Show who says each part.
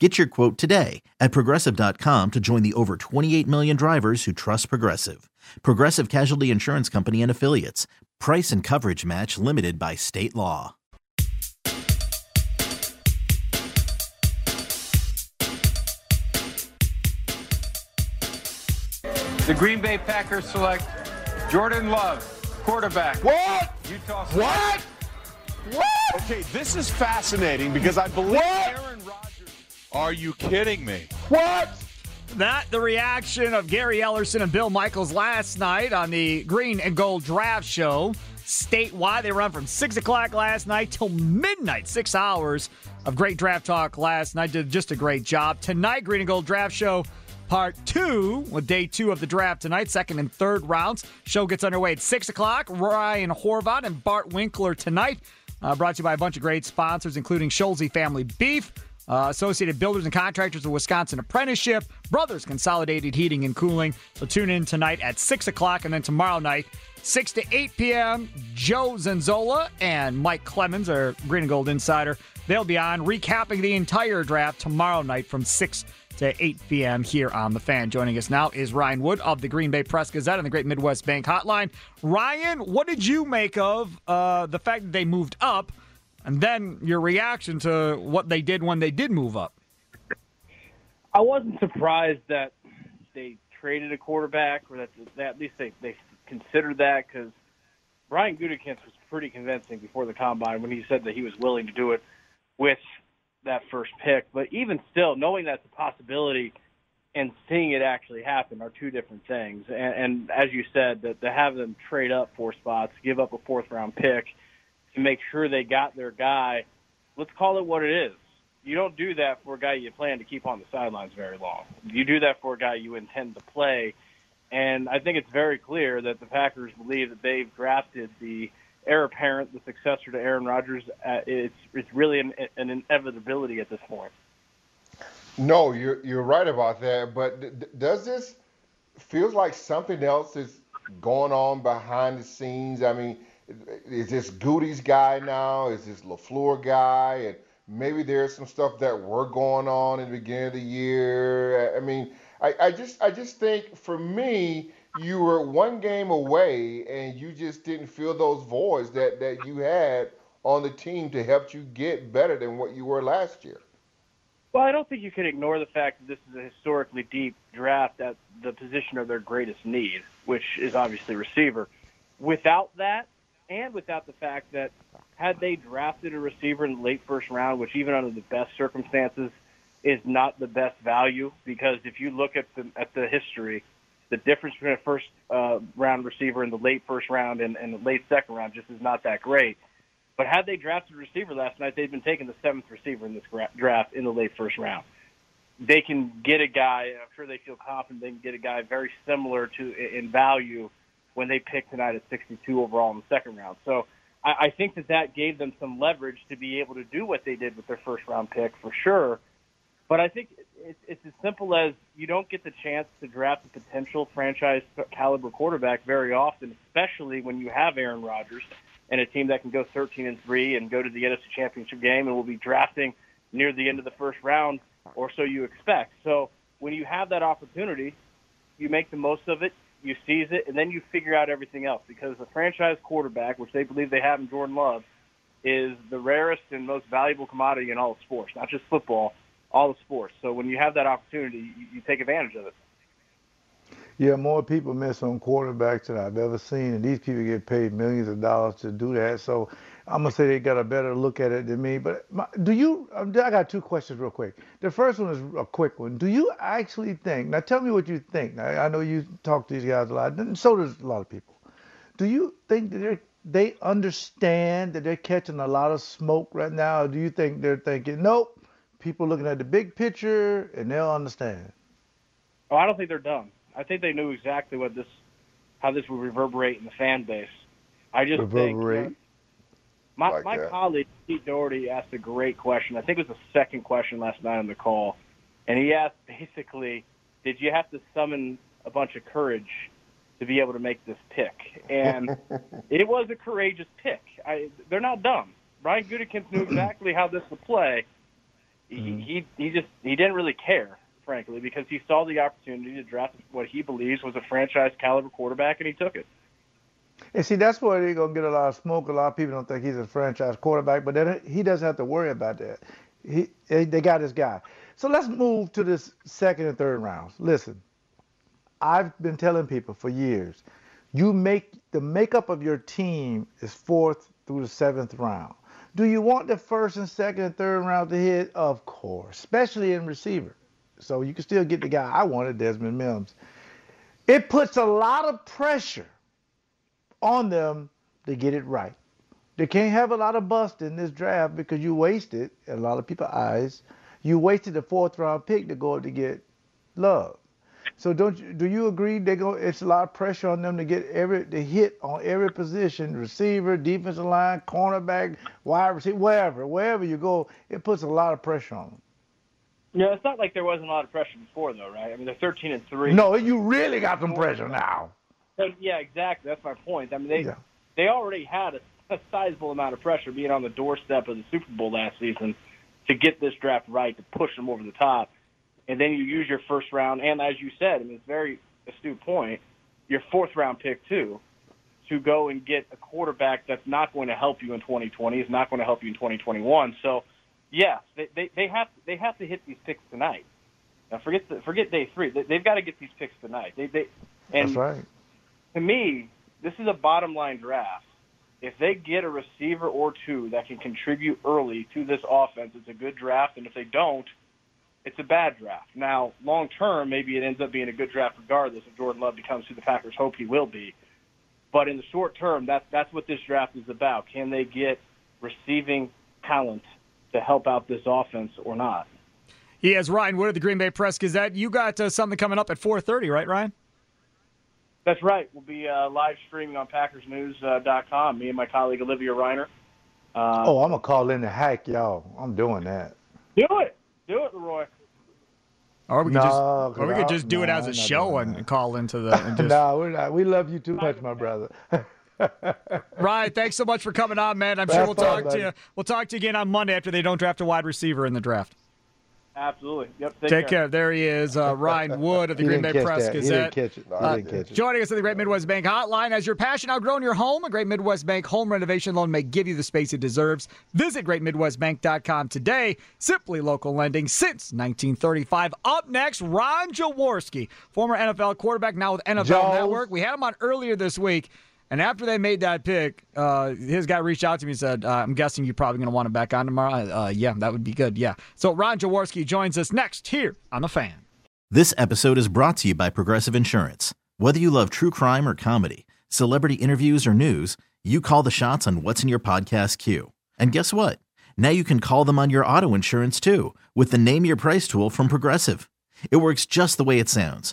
Speaker 1: Get your quote today at progressive.com to join the over 28 million drivers who trust Progressive. Progressive Casualty Insurance Company and Affiliates. Price and coverage match limited by state law.
Speaker 2: The Green Bay Packers select Jordan Love, quarterback.
Speaker 3: What?
Speaker 2: Utah select-
Speaker 3: What? What? Okay, this is fascinating because I believe
Speaker 2: What?
Speaker 4: Are you kidding me?
Speaker 3: What?
Speaker 5: That the reaction of Gary Ellerson and Bill Michaels last night on the Green and Gold Draft Show. Statewide, they run from six o'clock last night till midnight. Six hours of great draft talk last night. Did just a great job. Tonight, Green and Gold Draft Show. Part two with day two of the draft tonight, second and third rounds. Show gets underway at six o'clock. Ryan Horvat and Bart Winkler tonight. Uh, brought to you by a bunch of great sponsors, including Schulze Family Beef, uh, Associated Builders and Contractors of Wisconsin Apprenticeship, Brothers Consolidated Heating and Cooling. So tune in tonight at 6 o'clock and then tomorrow night, 6 to 8 p.m. Joe Zanzola and Mike Clemens, our Green and Gold Insider, they'll be on recapping the entire draft tomorrow night from 6 to 8 p.m. here on The Fan. Joining us now is Ryan Wood of the Green Bay Press Gazette and the Great Midwest Bank Hotline. Ryan, what did you make of uh, the fact that they moved up and then your reaction to what they did when they did move up?
Speaker 6: I wasn't surprised that they traded a quarterback, or that, that at least they they considered that because Brian Gutekunst was pretty convincing before the combine when he said that he was willing to do it with that first pick. But even still, knowing that's a possibility and seeing it actually happen are two different things. And, and as you said, that to have them trade up four spots, give up a fourth round pick to make sure they got their guy. Let's call it what it is. You don't do that for a guy you plan to keep on the sidelines very long. You do that for a guy you intend to play. And I think it's very clear that the Packers believe that they've drafted the heir apparent, the successor to Aaron Rodgers. Uh, it's it's really an, an inevitability at this point.
Speaker 7: No, you're you're right about that. But does this feels like something else is going on behind the scenes? I mean, is this Gutey's guy now? Is this LaFleur guy? And maybe there's some stuff that were going on in the beginning of the year. I mean, I, I just I just think for me, you were one game away, and you just didn't feel those voids that that you had on the team to help you get better than what you were last year.
Speaker 6: Well, I don't think you can ignore the fact that this is a historically deep draft at the position of their greatest need, which is obviously receiver. Without that, and without the fact that had they drafted a receiver in the late first round, which even under the best circumstances is not the best value, because if you look at the at the history, the difference between a first uh, round receiver in the late first round and, and the late second round just is not that great. But had they drafted a receiver last night, they'd been taking the seventh receiver in this draft in the late first round. They can get a guy. I'm sure they feel confident they can get a guy very similar to in value when they pick tonight at 62 overall in the second round. So I, I think that that gave them some leverage to be able to do what they did with their first round pick for sure. But I think it's, it's as simple as you don't get the chance to draft a potential franchise caliber quarterback very often, especially when you have Aaron Rodgers and a team that can go 13 and three and go to the NFC Championship game and will be drafting near the end of the first round, or so you expect. So when you have that opportunity, you make the most of it, you seize it, and then you figure out everything else because the franchise quarterback, which they believe they have in Jordan Love, is the rarest and most valuable commodity in all of sports, not just football, all the sports. So when you have that opportunity, you, you take advantage of it.
Speaker 8: Yeah, more people miss on quarterbacks than I've ever seen, and these people get paid millions of dollars to do that. So I'm gonna say they got a better look at it than me. But my, do you? Um, I got two questions real quick. The first one is a quick one. Do you actually think? Now, tell me what you think. I, I know you talk to these guys a lot, and so does a lot of people. Do you think that they they understand that they're catching a lot of smoke right now? Or do you think they're thinking, nope, people looking at the big picture and they'll understand?
Speaker 6: Oh, I don't think they're dumb. I think they knew exactly what this, how this would reverberate in the fan base. I just
Speaker 8: reverberate.
Speaker 6: think my
Speaker 7: Like
Speaker 6: my
Speaker 7: that.
Speaker 6: colleague Pete Dougherty asked a great question. I think it was the second question last night on the call, and he asked basically, "Did you have to summon a bunch of courage to be able to make this pick?" And it was a courageous pick. I, they're not dumb. Brian Gutekunst knew exactly how this would play. He, mm-hmm. he he just he didn't really care, frankly, because he saw the opportunity to draft what he believes was a franchise caliber quarterback, and he took it.
Speaker 8: And see, that's where they're gonna get a lot of smoke. A lot of people don't think he's a franchise quarterback, but then he doesn't have to worry about that. He, they got his guy. So let's move to this second and third rounds. Listen, I've been telling people for years, you make the makeup of your team is fourth through the seventh round. Do you want the first and second and third round to hit? Of course, especially in receiver. So you can still get the guy I wanted, Denzel Mims. It puts a lot of pressure on them to get it right. They can't have a lot of bust in this draft because you wasted, in a lot of people's eyes, you wasted a fourth round pick to go to get love. So don't you, do you agree they go it's a lot of pressure on them to get every to hit on every position, receiver, defensive line, cornerback, wide receiver, wherever, wherever you go, it puts a lot of pressure on them.
Speaker 6: No, it's not like there wasn't a lot of pressure before, though, right? I mean, they're 13 and three.
Speaker 8: No, you really got some pressure now.
Speaker 6: But, yeah, exactly. That's my point. I mean, they
Speaker 8: Yeah.
Speaker 6: they already had a, a sizable amount of pressure being on the doorstep of the Super Bowl last season to get this draft right, to push them over the top. And then you use your first round, and as you said, I mean, it's a very astute point, your fourth round pick, too, to go and get a quarterback that's not going to help you in 2020, is not going to help you in 2021. So, yes, they, they, they, have, they have to hit these picks tonight. Now, forget, the, forget day three. They, they've got to get these picks tonight. They, they, and
Speaker 8: That's right.
Speaker 6: To me, this is a bottom line draft. If they get a receiver or two that can contribute early to this offense, it's a good draft. And if they don't, it's a bad draft. Now, long term, maybe it ends up being a good draft regardless if Jordan Love becomes who the Packers hope he will be. But in the short term, that's that's what this draft is about. Can they get receiving talent to help out this offense or not?
Speaker 5: He has Ryan Wood of the Green Bay Press Gazette. You got uh, something coming up at 4:30, right, Ryan?
Speaker 6: That's right. We'll be uh, live streaming on PackersNews.com. Me and my colleague Olivia Reiner. Uh,
Speaker 8: Oh, I'm gonna call in the hack, y'all. I'm doing that.
Speaker 6: Do it. Do it, Leroy.
Speaker 5: Or we could just,
Speaker 8: No,
Speaker 5: or we could just do it as a
Speaker 8: I'm not
Speaker 5: show and
Speaker 8: that.
Speaker 5: call into the. And just,
Speaker 8: no, we're not. We love you too much, my brother.
Speaker 5: Ryan, thanks so much for coming on, man. I'm sure we'll
Speaker 8: fun,
Speaker 5: talk to you. We'll talk to you again on Monday after they don't draft a wide receiver in the draft.
Speaker 6: Absolutely. Yep. Take,
Speaker 5: Take care. There he is, uh, Ryan Wood of the Green Bay Press
Speaker 8: that.
Speaker 5: Gazette.
Speaker 8: He didn't catch it. He
Speaker 5: Uh,
Speaker 8: didn't catch it.
Speaker 5: Joining us at the Great Midwest Bank Hotline. Has your passion outgrown your home? A Great Midwest Bank home renovation loan may give you the space it deserves. Visit greatmidwestbank.com today. Simply local lending since 1935. Up next, Ron Jaworski, former NFL quarterback, now with NFL
Speaker 8: Jaws.
Speaker 5: Network. We had him on earlier this week. And after they made that pick, uh, his guy reached out to me and said, uh, I'm guessing you're probably going to want him back on tomorrow. Uh, yeah, that would be good. Yeah. So Ron Jaworski joins us next here on The Fan.
Speaker 1: This episode is brought to you by Progressive Insurance. Whether you love true crime or comedy, celebrity interviews or news, you call the shots on what's in your podcast queue. And guess what? Now you can call them on your auto insurance too with the Name Your Price tool from Progressive. It works just the way it sounds.